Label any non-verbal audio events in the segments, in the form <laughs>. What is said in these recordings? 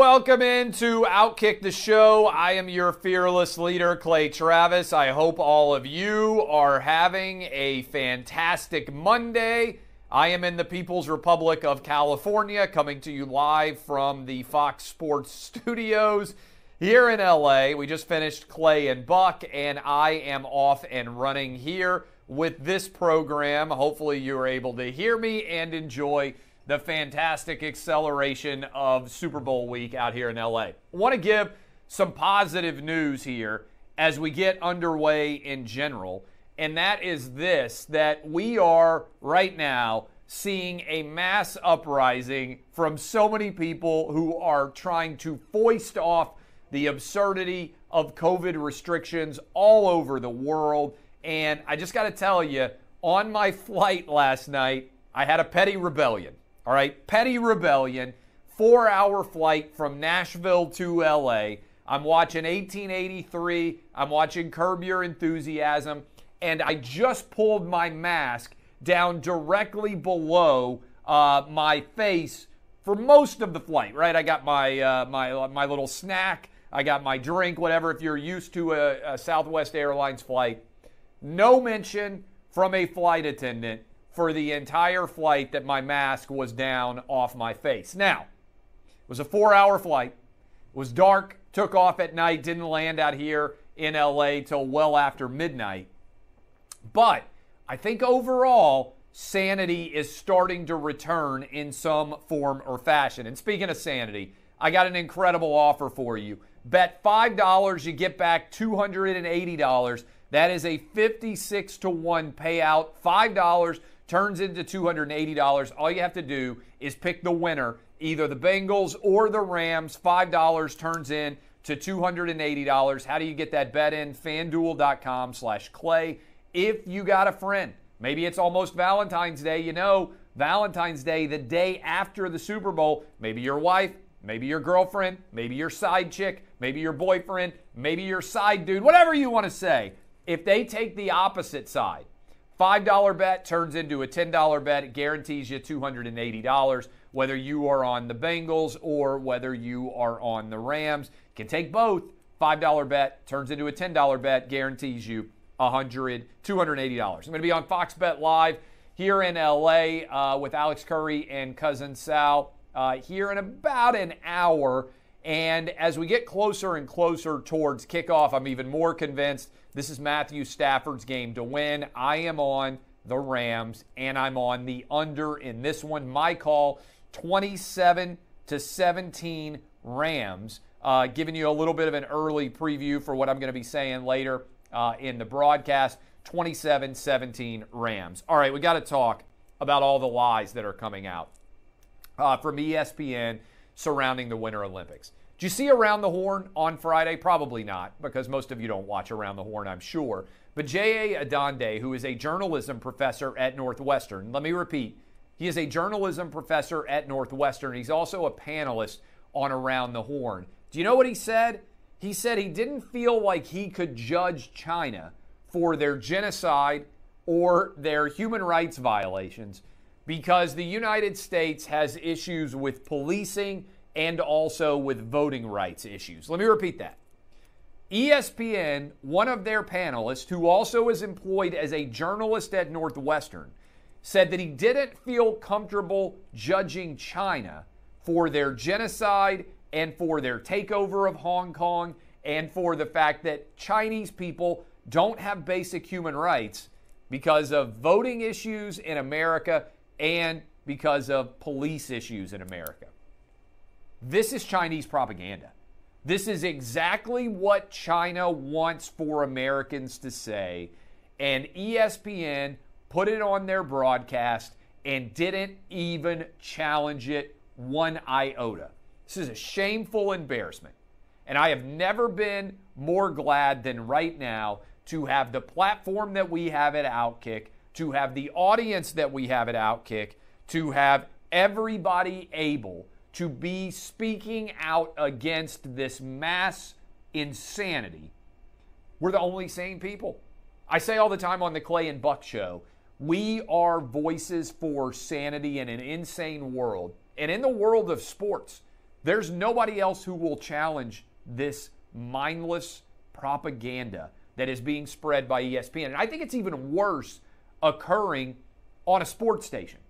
Welcome into Outkick the Show. I am your fearless leader, Clay Travis. I hope all of you are having a fantastic Monday. I am in the People's Republic of California, coming to you live from the Fox Sports studios here in LA. We just finished Clay and Buck, and I am off and running here with this program. Hopefully, you're able to hear me and enjoy the fantastic acceleration of Super Bowl week out here in LA. I want to give some positive news here as we get underway in general, and that is this that we are right now seeing a mass uprising from so many people who are trying to foist off the absurdity of COVID restrictions all over the world. And I just got to tell you, on my flight last night, I had a petty rebellion. All right, Petty Rebellion, four hour flight from Nashville to LA. I'm watching 1883. I'm watching Curb Your Enthusiasm. And I just pulled my mask down directly below uh, my face for most of the flight, right? I got my, uh, my, my little snack. I got my drink, whatever, if you're used to a, a Southwest Airlines flight. No mention from a flight attendant for the entire flight that my mask was down off my face. Now, it was a four hour flight. It was dark, took off at night, didn't land out here in LA till well after midnight. But I think overall, sanity is starting to return in some form or fashion. And speaking of sanity, I got an incredible offer for you. Bet $5, you get back $280. That is a 56 to 1 payout. $5 turns into $280. All you have to do is pick the winner, either the Bengals or the Rams. $5 turns in to $280. How do you get that bet in? FanDuel.com slash Clay. If you got a friend, maybe it's almost Valentine's Day. You know, Valentine's Day, the day after the Super Bowl, maybe your wife, maybe your girlfriend, maybe your side chick, maybe your boyfriend, maybe your side dude, whatever you want to say. If they take the opposite side, $5 bet turns into a $10 bet. It guarantees you $280, whether you are on the Bengals or whether you are on the Rams. You can take both. $5 bet turns into a $10 bet, guarantees you $100, $280. I'm going to be on Fox Bet Live here in LA uh, with Alex Curry and cousin Sal uh, here in about an hour. And as we get closer and closer towards kickoff, I'm even more convinced this is Matthew Stafford's game to win. I am on the Rams and I'm on the under in this one. My call 27 to 17 Rams. Uh, giving you a little bit of an early preview for what I'm going to be saying later uh, in the broadcast 27 17 Rams. All right, we got to talk about all the lies that are coming out uh, from ESPN surrounding the Winter Olympics. Did you see Around the Horn on Friday? Probably not, because most of you don't watch Around the Horn, I'm sure. But J.A. Adande, who is a journalism professor at Northwestern, let me repeat, he is a journalism professor at Northwestern. He's also a panelist on Around the Horn. Do you know what he said? He said he didn't feel like he could judge China for their genocide or their human rights violations because the United States has issues with policing and also with voting rights issues. Let me repeat that. ESPN, one of their panelists, who also is employed as a journalist at Northwestern, said that he didn't feel comfortable judging China for their genocide and for their takeover of Hong Kong and for the fact that Chinese people don't have basic human rights because of voting issues in America and because of police issues in America. This is Chinese propaganda. This is exactly what China wants for Americans to say. And ESPN put it on their broadcast and didn't even challenge it one iota. This is a shameful embarrassment. And I have never been more glad than right now to have the platform that we have at Outkick, to have the audience that we have at Outkick, to have everybody able to be speaking out against this mass insanity. We're the only sane people. I say all the time on the Clay and Buck show, we are voices for sanity in an insane world. And in the world of sports, there's nobody else who will challenge this mindless propaganda that is being spread by ESPN. And I think it's even worse occurring on a sports station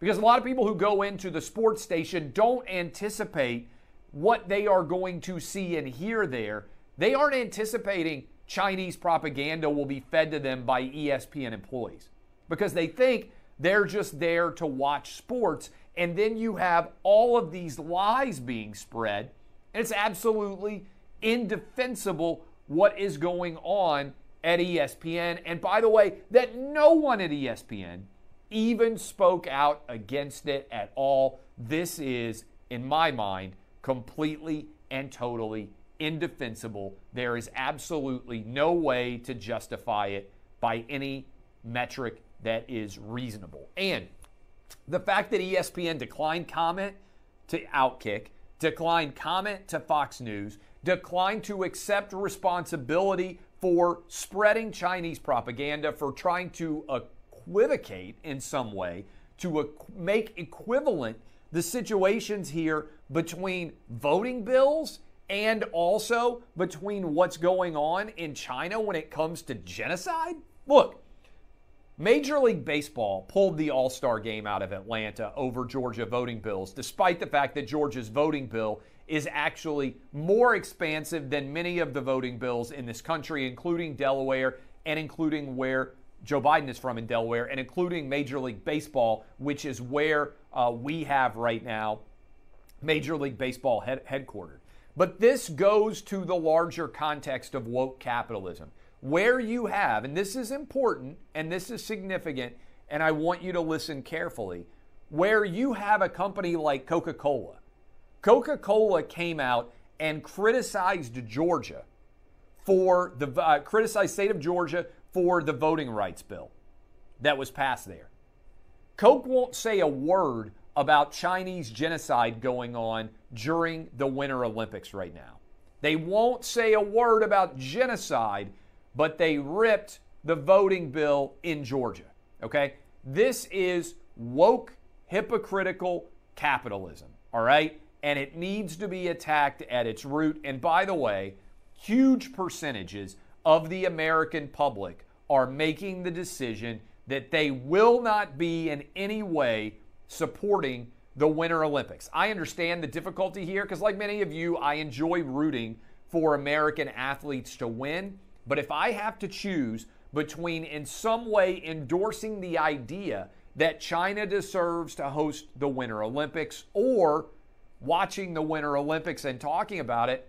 because a lot of people who go into the sports station don't anticipate what they are going to see and hear there. They aren't anticipating Chinese propaganda will be fed to them by ESPN employees because they think they're just there to watch sports. And then you have all of these lies being spread. And it's absolutely indefensible what is going on at ESPN. And by the way, that no one at ESPN even spoke out against it at all. This is, in my mind, completely and totally indefensible. There is absolutely no way to justify it by any metric that is reasonable. And the fact that ESPN declined comment to Outkick, declined comment to Fox News, declined to accept responsibility for spreading Chinese propaganda, for trying to equivocate in some way, to make equivalent the situations here between voting bills and also between what's going on in China when it comes to genocide? Look, Major League Baseball pulled the All Star game out of Atlanta over Georgia voting bills, despite the fact that Georgia's voting bill is actually more expansive than many of the voting bills in this country, including Delaware and including where Joe Biden is from in Delaware, and including Major League Baseball, which is where uh, we have right now Major League Baseball head- headquartered. But this goes to the larger context of woke capitalism, where you have, and this is important and this is significant, and I want you to listen carefully, where you have a company like Coca Cola. Coca Cola came out and criticized Georgia for the uh, criticized state of Georgia for the voting rights bill that was passed there. Coke won't say a word about Chinese genocide going on during the Winter Olympics right now. They won't say a word about genocide, but they ripped the voting bill in Georgia. Okay? This is woke, hypocritical capitalism. All right? And it needs to be attacked at its root. And by the way, huge percentages of the American public are making the decision that they will not be in any way supporting the Winter Olympics. I understand the difficulty here because, like many of you, I enjoy rooting for American athletes to win. But if I have to choose between, in some way, endorsing the idea that China deserves to host the Winter Olympics or watching the Winter Olympics and talking about it,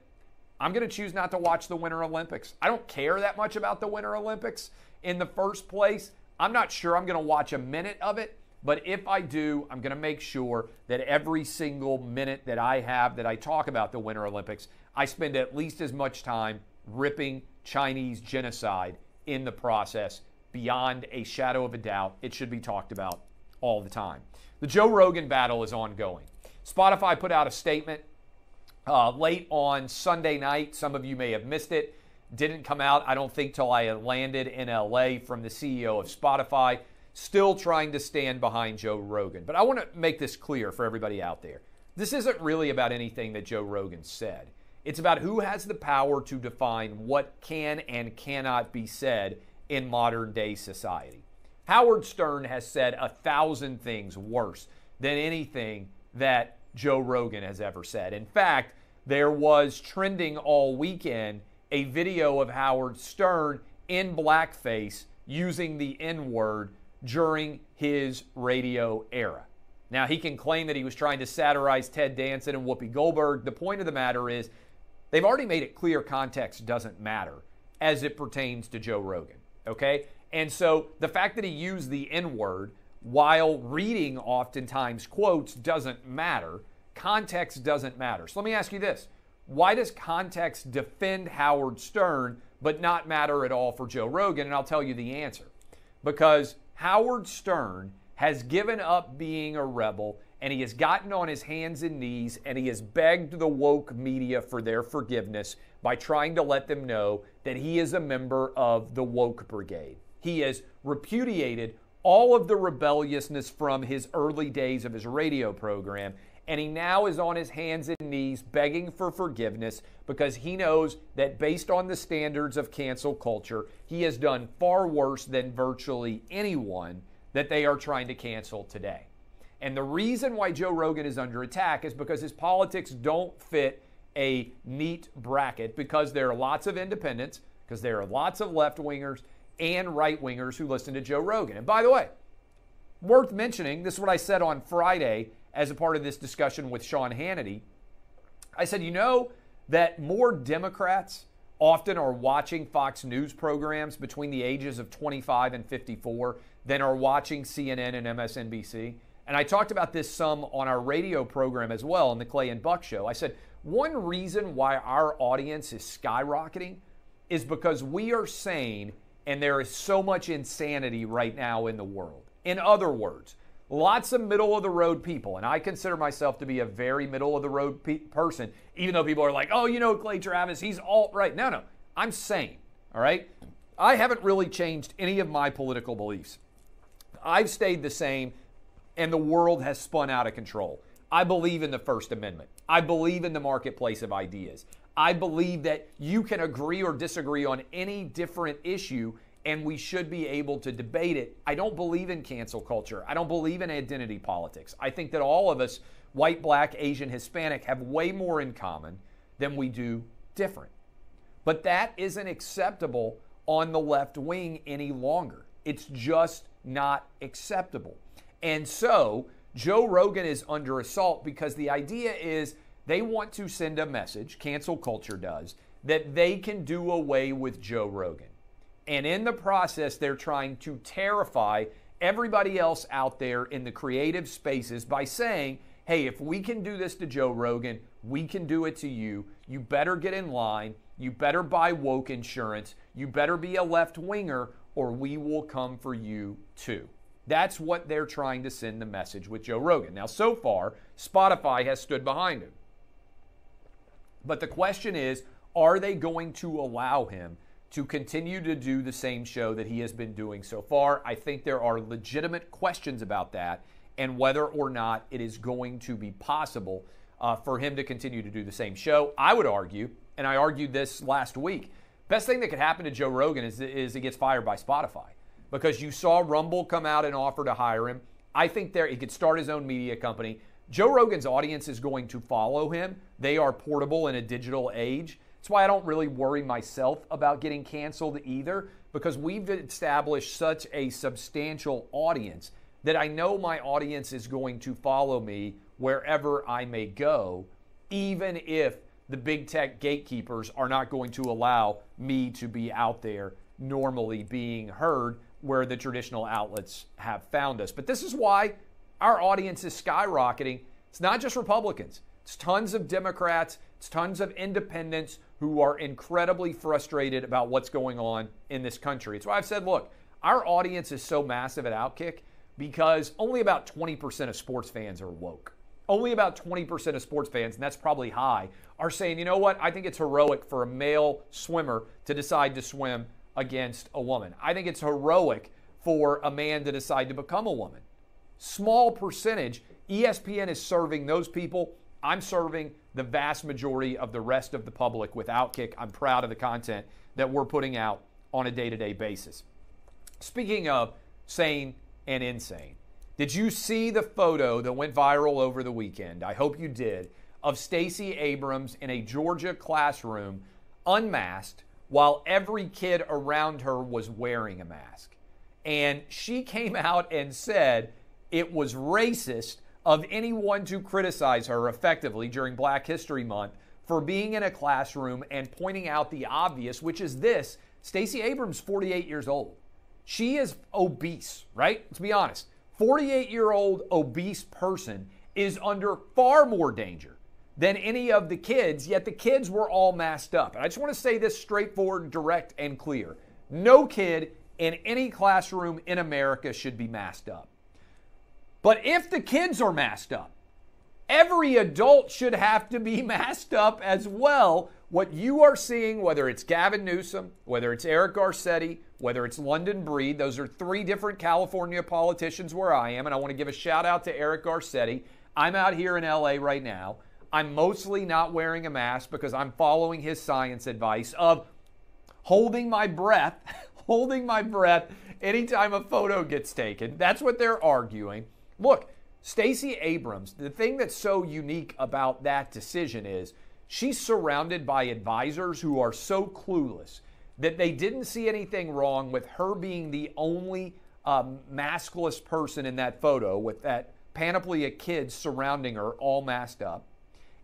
I'm going to choose not to watch the Winter Olympics. I don't care that much about the Winter Olympics in the first place. I'm not sure I'm going to watch a minute of it. But if I do, I'm going to make sure that every single minute that I have that I talk about the Winter Olympics, I spend at least as much time ripping Chinese genocide in the process beyond a shadow of a doubt. It should be talked about all the time. The Joe Rogan battle is ongoing. Spotify put out a statement uh, late on Sunday night. Some of you may have missed it. Didn't come out, I don't think, till I landed in LA from the CEO of Spotify still trying to stand behind Joe Rogan. But I want to make this clear for everybody out there. This isn't really about anything that Joe Rogan said. It's about who has the power to define what can and cannot be said in modern day society. Howard Stern has said a thousand things worse than anything that Joe Rogan has ever said. In fact, there was trending all weekend a video of Howard Stern in blackface using the N word during his radio era. Now, he can claim that he was trying to satirize Ted Danson and Whoopi Goldberg. The point of the matter is, they've already made it clear context doesn't matter as it pertains to Joe Rogan. Okay? And so the fact that he used the N word while reading oftentimes quotes doesn't matter. Context doesn't matter. So let me ask you this why does context defend Howard Stern but not matter at all for Joe Rogan? And I'll tell you the answer. Because Howard Stern has given up being a rebel and he has gotten on his hands and knees and he has begged the woke media for their forgiveness by trying to let them know that he is a member of the woke brigade. He has repudiated all of the rebelliousness from his early days of his radio program and he now is on his hands and knees begging for forgiveness because he knows that based on the standards of cancel culture, he has done far worse than virtually anyone that they are trying to cancel today. And the reason why Joe Rogan is under attack is because his politics don't fit a neat bracket because there are lots of independents, because there are lots of left wingers and right wingers who listen to Joe Rogan. And by the way, worth mentioning, this is what I said on Friday as a part of this discussion with Sean Hannity. I said, you know that more Democrats often are watching Fox News programs between the ages of 25 and 54 than are watching CNN and MSNBC. And I talked about this some on our radio program as well, on the Clay and Buck show. I said, one reason why our audience is skyrocketing is because we are sane and there is so much insanity right now in the world. In other words, lots of middle of the road people, and I consider myself to be a very middle of the road pe- person, even though people are like, oh, you know, Clay Travis, he's alt right. No, no, I'm sane, all right? I haven't really changed any of my political beliefs. I've stayed the same, and the world has spun out of control. I believe in the First Amendment. I believe in the marketplace of ideas. I believe that you can agree or disagree on any different issue and we should be able to debate it. I don't believe in cancel culture. I don't believe in identity politics. I think that all of us, white, black, Asian, Hispanic, have way more in common than we do different. But that isn't acceptable on the left wing any longer. It's just not acceptable. And so Joe Rogan is under assault because the idea is they want to send a message, cancel culture does, that they can do away with Joe Rogan. And in the process, they're trying to terrify everybody else out there in the creative spaces by saying, hey, if we can do this to Joe Rogan, we can do it to you. You better get in line. You better buy woke insurance. You better be a left winger, or we will come for you too. That's what they're trying to send the message with Joe Rogan. Now, so far, Spotify has stood behind him. But the question is are they going to allow him to continue to do the same show that he has been doing so far. I think there are legitimate questions about that and whether or not it is going to be possible uh, for him to continue to do the same show. I would argue, and I argued this last week, best thing that could happen to Joe Rogan is, is he gets fired by Spotify because you saw Rumble come out and offer to hire him. I think there he could start his own media company. Joe Rogan's audience is going to follow him. They are portable in a digital age. That's why I don't really worry myself about getting canceled either, because we've established such a substantial audience that I know my audience is going to follow me wherever I may go, even if the big tech gatekeepers are not going to allow me to be out there normally being heard where the traditional outlets have found us. But this is why our audience is skyrocketing. It's not just Republicans, it's tons of Democrats, it's tons of independents who are incredibly frustrated about what's going on in this country. It's why I've said, look, our audience is so massive at Outkick because only about 20% of sports fans are woke. Only about 20% of sports fans, and that's probably high, are saying, you know what, I think it's heroic for a male swimmer to decide to swim against a woman. I think it's heroic for a man to decide to become a woman. Small percentage. ESPN is serving those people. I'm serving the vast majority of the rest of the public with Outkick. I'm proud of the content that we're putting out on a day to day basis. Speaking of sane and insane, did you see the photo that went viral over the weekend? I hope you did of Stacey Abrams in a Georgia classroom unmasked while every kid around her was wearing a mask. And she came <laughs> out and said it was racist of anyone to criticize her effectively during Black History Month for being in a classroom and pointing out the obvious, which is this Stacey Abrams, 48 years old. She is obese, right? Let's be honest. 48 year old obese person is under far more danger than any of the kids, yet the kids were all masked up. And I just want to say this straightforward, direct, and clear. No kid in any classroom in America should be masked up. But if the kids are masked up, every adult should have to be <laughs> masked up as well. What you are seeing, whether it's Gavin Newsom, whether it's Eric Garcetti, whether it's London Breed, those are three different California politicians where I am. And I want to give a shout out to Eric Garcetti. I'm out here in LA right now. I'm mostly not wearing a mask because I'm following his science advice of holding my breath, <laughs> holding my breath anytime a photo gets taken. That's what they're arguing. Look, Stacey Abrams, the thing that's so unique about that decision is she's surrounded by advisors who are so clueless that they didn't see anything wrong with her being the only um, maskless person in that photo with that panoply of kids surrounding her all masked up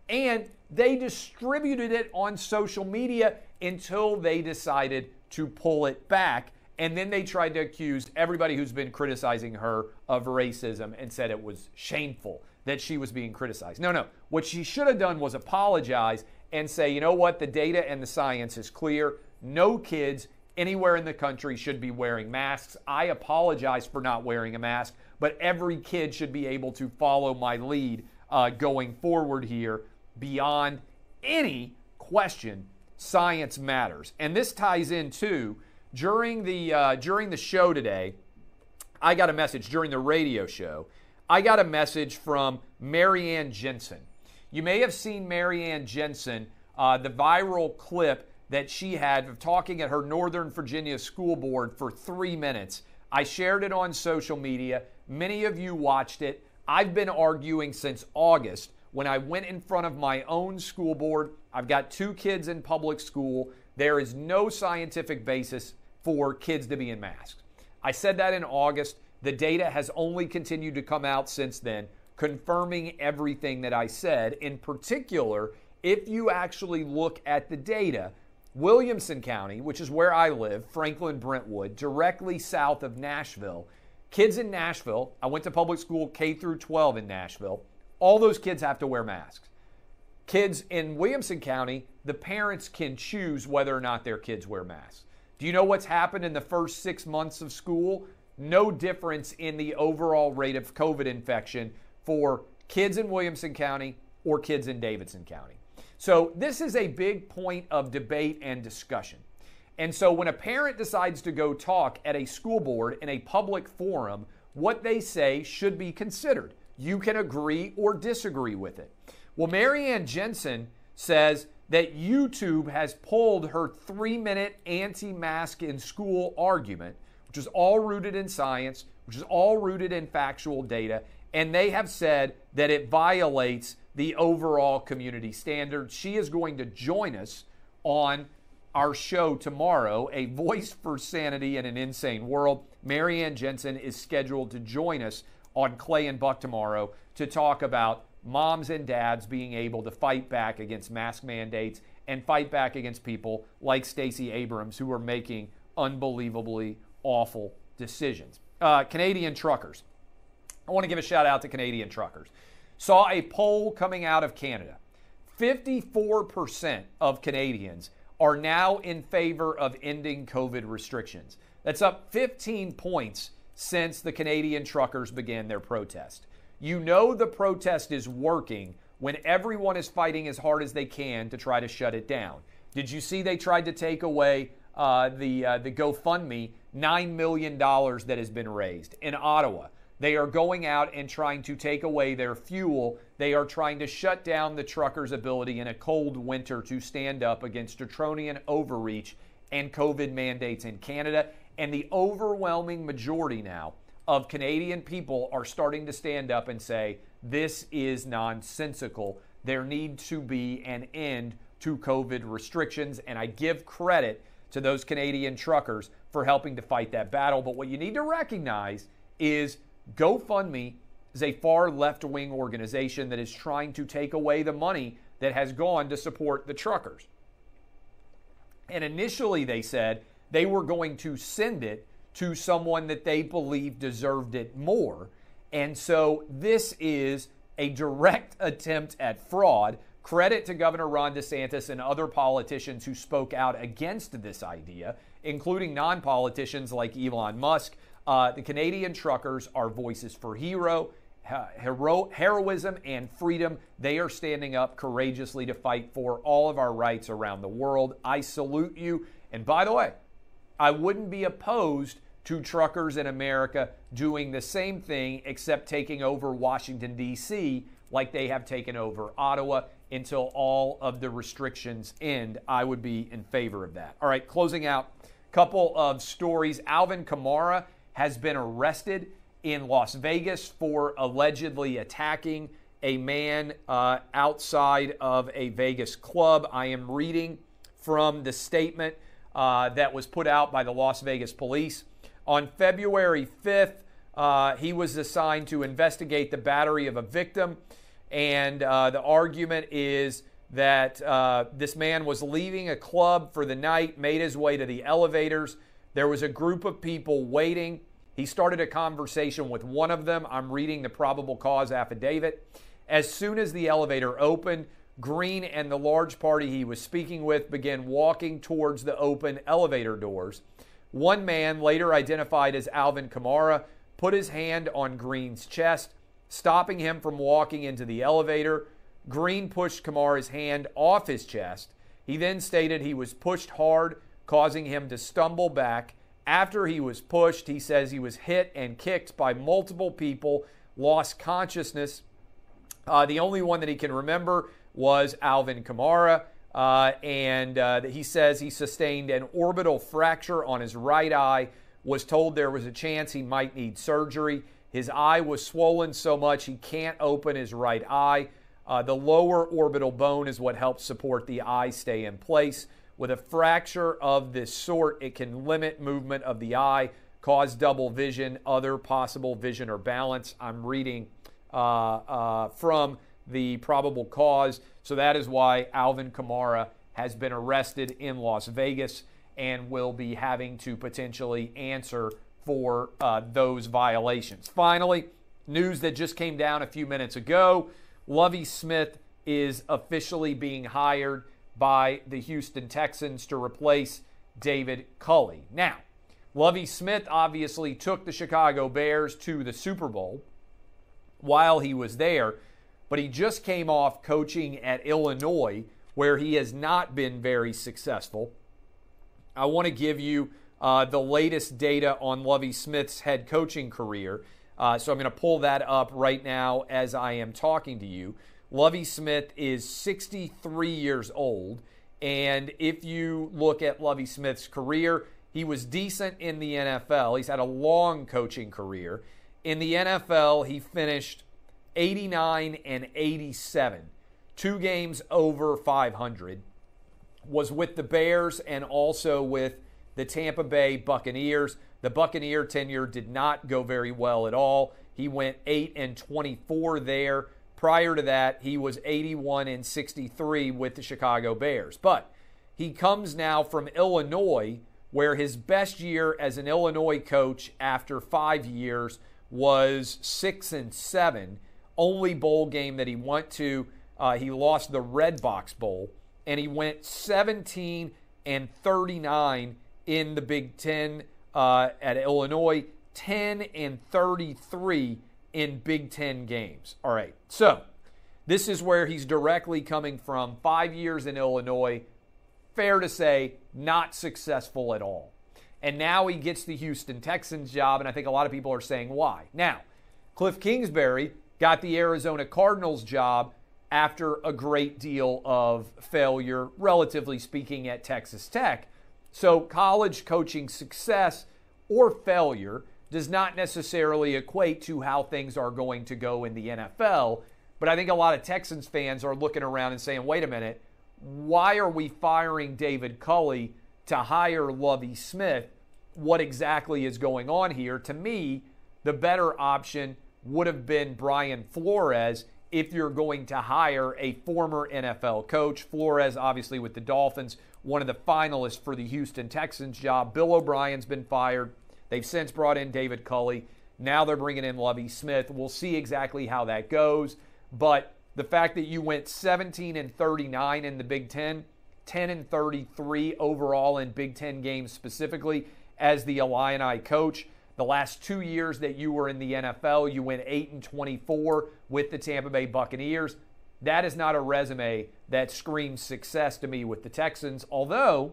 and they distributed it on social media until they decided to pull it back. And then they tried to accuse everybody who's been criticizing her of racism and said it was shameful that she was being criticized. No, no. What she should have done was apologize and say, you know what, the data and the science is clear. No kids anywhere in the country should be wearing masks. I apologize for not wearing a mask, but every kid should be able to follow my lead uh, going forward here beyond any question science matters. And this ties into during the uh, during the show today. I got a message during the radio show. I got a message from Marianne Jensen. You may have seen Marianne Jensen, uh, the viral clip that she had of talking at her Northern Virginia school board for three minutes. I shared it on social media. Many of you watched it. I've been arguing since August when I went in front of my own school board, I've got two kids in public school. There is no scientific basis for kids to be in masks. I said that in August. The data has only continued to come out since then, confirming everything that I said. In particular, if you actually look at the data, Williamson County, which is where I live, Franklin Brentwood, directly south of Nashville, kids in Nashville, I went to public school K through 12 in Nashville all those kids have to wear masks. Kids in Williamson County, the parents can choose whether or not their kids wear masks. Do you know what's happened in the first six months of school? No difference in the overall rate of COVID infection for kids in Williamson County or kids in Davidson County. So, this is a big point of debate and discussion. And so, when a parent decides to go talk at a school board in a public forum, what they say should be considered. You can agree or disagree with it. Well, Marianne Jensen says that YouTube has pulled her three minute anti mask in school argument, which is all rooted in science, which is all rooted in factual data, and they have said that it violates the overall community standards. She is going to join us on our show tomorrow, A Voice for Sanity in an Insane World. Marianne Jensen is scheduled to join us on Clay and Buck tomorrow to talk about moms and dads being able to fight back against mask mandates and fight back against people like Stacey Abrams who are making unbelievably awful decisions. Uh, Canadian truckers. I want to give a shout out to Canadian truckers. Saw a poll coming out of Canada. 54% of Canadians are now in favor of ending COVID restrictions. That's up 15 points since the Canadian truckers began their protest. You know the protest is working when everyone is fighting as hard as they can to try to shut it down. Did you see they tried to take away uh, the uh, the GoFundMe nine million dollars that has been raised in Ottawa? They are going out and trying to take away their fuel. They are trying to shut down the truckers' ability in a cold winter to stand up against draconian overreach and COVID mandates in Canada. And the overwhelming majority now of Canadian people are starting to stand up and say, this is nonsensical. There needs to be an end to COVID restrictions. And I give credit to those Canadian truckers for helping to fight that battle. But what you need to recognize is GoFundMe is a far left wing organization that is trying to take away the money that has gone to support the truckers. And initially, they said they were going to send it to someone that they believe deserved it more. And so this is a direct <laughs> attempt at fraud Credit to Governor Ron DeSantis and other politicians who spoke out against this idea, including non politicians like Elon Musk. Uh, the Canadian truckers are voices for hero, hero, heroism, and freedom. They are standing up courageously to fight for all of our rights around the world. I salute you. And by the way, I wouldn't be opposed to truckers in America doing the same thing, except taking over Washington, D.C., like they have taken over Ottawa until all of the restrictions end. I would be in favor of that. All right, closing out, couple of stories. Alvin Kamara has been arrested in Las Vegas for allegedly attacking a man uh, outside of a Vegas club. I am reading from the statement uh, that was put out by the Las Vegas police. On February 5th, uh, he was assigned to investigate the battery of a victim. And uh, the argument is that uh, this man was leaving a club for the night, made his way to the elevators. There was a group of people waiting. He started a conversation with one of them. I'm reading the probable cause affidavit. As soon as the elevator opened, Green and the large party he was speaking with began walking towards the open elevator doors. One man, later identified as Alvin Kamara, put his hand on Green's chest, stopping him from walking into the elevator. Green pushed Kamara's hand off his chest. He then stated he was pushed hard, causing him to stumble back. After he was pushed, he says he was hit and kicked by multiple people, lost consciousness. Uh, the only one that he can remember was Alvin Kamara. Uh, and uh, he says he sustained an orbital fracture on his right eye, was told there was a chance he might need surgery. His eye was swollen so much he can't open his right eye. Uh, the lower orbital bone is what helps support the eye stay in place. With a fracture of this sort, it can limit movement of the eye, cause double vision, other possible vision or balance. I'm reading uh, uh, from the probable cause. So that is why Alvin Kamara has been arrested in Las Vegas and will be having to potentially answer for uh, those violations. Finally, news that just came down a few minutes ago Lovie Smith is officially being hired by the Houston Texans to replace David Culley. Now, Lovie Smith obviously took the Chicago Bears to the Super Bowl while he was there but he just came off coaching at Illinois, where he has not been very successful. I want to give you uh, the latest data on Lovie Smith's head coaching career. Uh, so I'm going to pull that up right now as I am talking to you. Lovie Smith is 63 years old. And if you look at Lovie Smith's career, he was decent in the NFL. He's had a long coaching career. In the NFL, he finished 89 and 87, two games over 500, was with the Bears and also with the Tampa Bay Buccaneers. The Buccaneer tenure did not go very well at all. He went 8 and 24 there. Prior to that, he was 81 and 63 with the Chicago Bears. But he comes now from Illinois, where his best year as an Illinois coach after five years was 6 and 7 only bowl game that he went to. Uh, he lost the Redbox Bowl, and he went 17 and 39 in the Big Ten uh, at Illinois, 10 and 33 in Big Ten games. All right, so this is where he's directly coming from. Five years in Illinois, fair to say, not successful at all. And now he gets the Houston Texans job, and I think a lot of people are saying why. Now, Cliff Kingsbury got the Arizona Cardinals job after a great deal of failure, relatively speaking, at Texas Tech. So, college coaching success or failure does not necessarily equate to how things are going to go in the NFL. But I think a lot of Texans fans are looking around and saying, wait a minute, why are we firing David Culley to hire Lovie Smith? What exactly is going on here? To me, the better option would have been Brian Flores if you're going to hire a former NFL coach. Flores, obviously, with the Dolphins, one of the finalists for the Houston Texans job. Bill O'Brien's been fired. They've since brought in David Culley. Now they're bringing in Lovie Smith. We'll see exactly how that goes. But the fact that you went 17 and 39 in the Big Ten, 10 and 33 overall in Big Ten games specifically as the Illini coach. The last two years that you were in the NFL, you went 8 and 24 with the Tampa Bay Buccaneers. That is not a resume that screams success to me with the Texans. Although,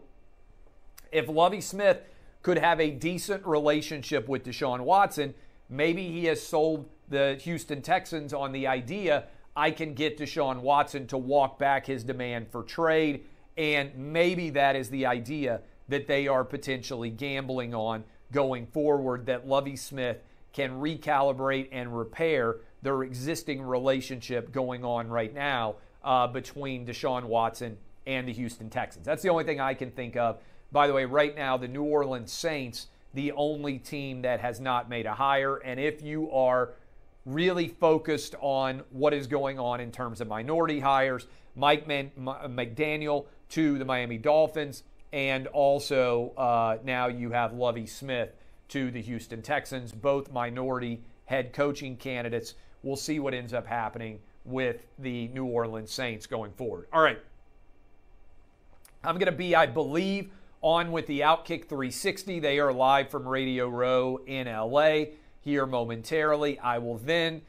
if Lovie Smith could have a decent relationship with Deshaun Watson, maybe he has sold the Houston Texans on the idea I can get Deshaun Watson to walk back his demand for trade. And maybe that is the idea that they are potentially gambling on going forward, that Lovie Smith can recalibrate and repair their existing relationship going on right now uh, between Deshaun Watson and the Houston Texans. That's the only thing I can think of. By the way, right now, the New Orleans Saints, the only team that has not made a hire. And if you are really focused on what is going on in terms of minority hires, Mike Man- McDaniel to the Miami Dolphins, and also uh, now you have Lovie Smith to the Houston Texans, both minority head coaching candidates. We'll see what ends up happening with the New Orleans Saints going forward. All right. I'm going to be, I believe, on with the Outkick 360. They are live from Radio Row in LA here momentarily. I will then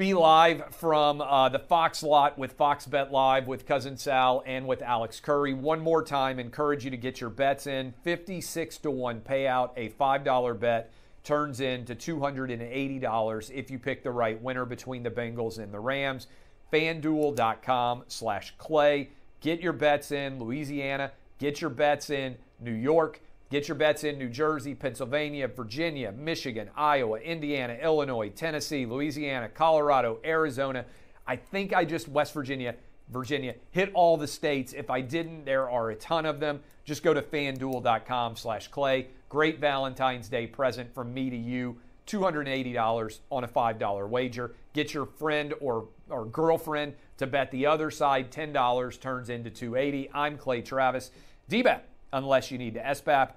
be live from uh, the Fox lot with Fox Bet Live with Cousin Sal and with Alex Curry. One more time, encourage you to get your bets in. 56 to 1 payout, a $5 bet turns into $280 if you pick the right winner between the Bengals and the Rams. FanDuel.com slash Clay. Get your bets in Louisiana. Get your bets in New York. Get your bets in New Jersey, Pennsylvania, Virginia, Michigan, Iowa, Indiana, Illinois, Tennessee, Louisiana, Colorado, Arizona. I think I just West Virginia, Virginia hit all the states. If I didn't, there are a ton of them. Just go to fanduel.com/clay. Great Valentine's Day present from me to you. $280 on a $5 wager. Get your friend or, or girlfriend to bet the other side. $10 turns into 280. I'm Clay Travis. DBET, unless you need to SBAP.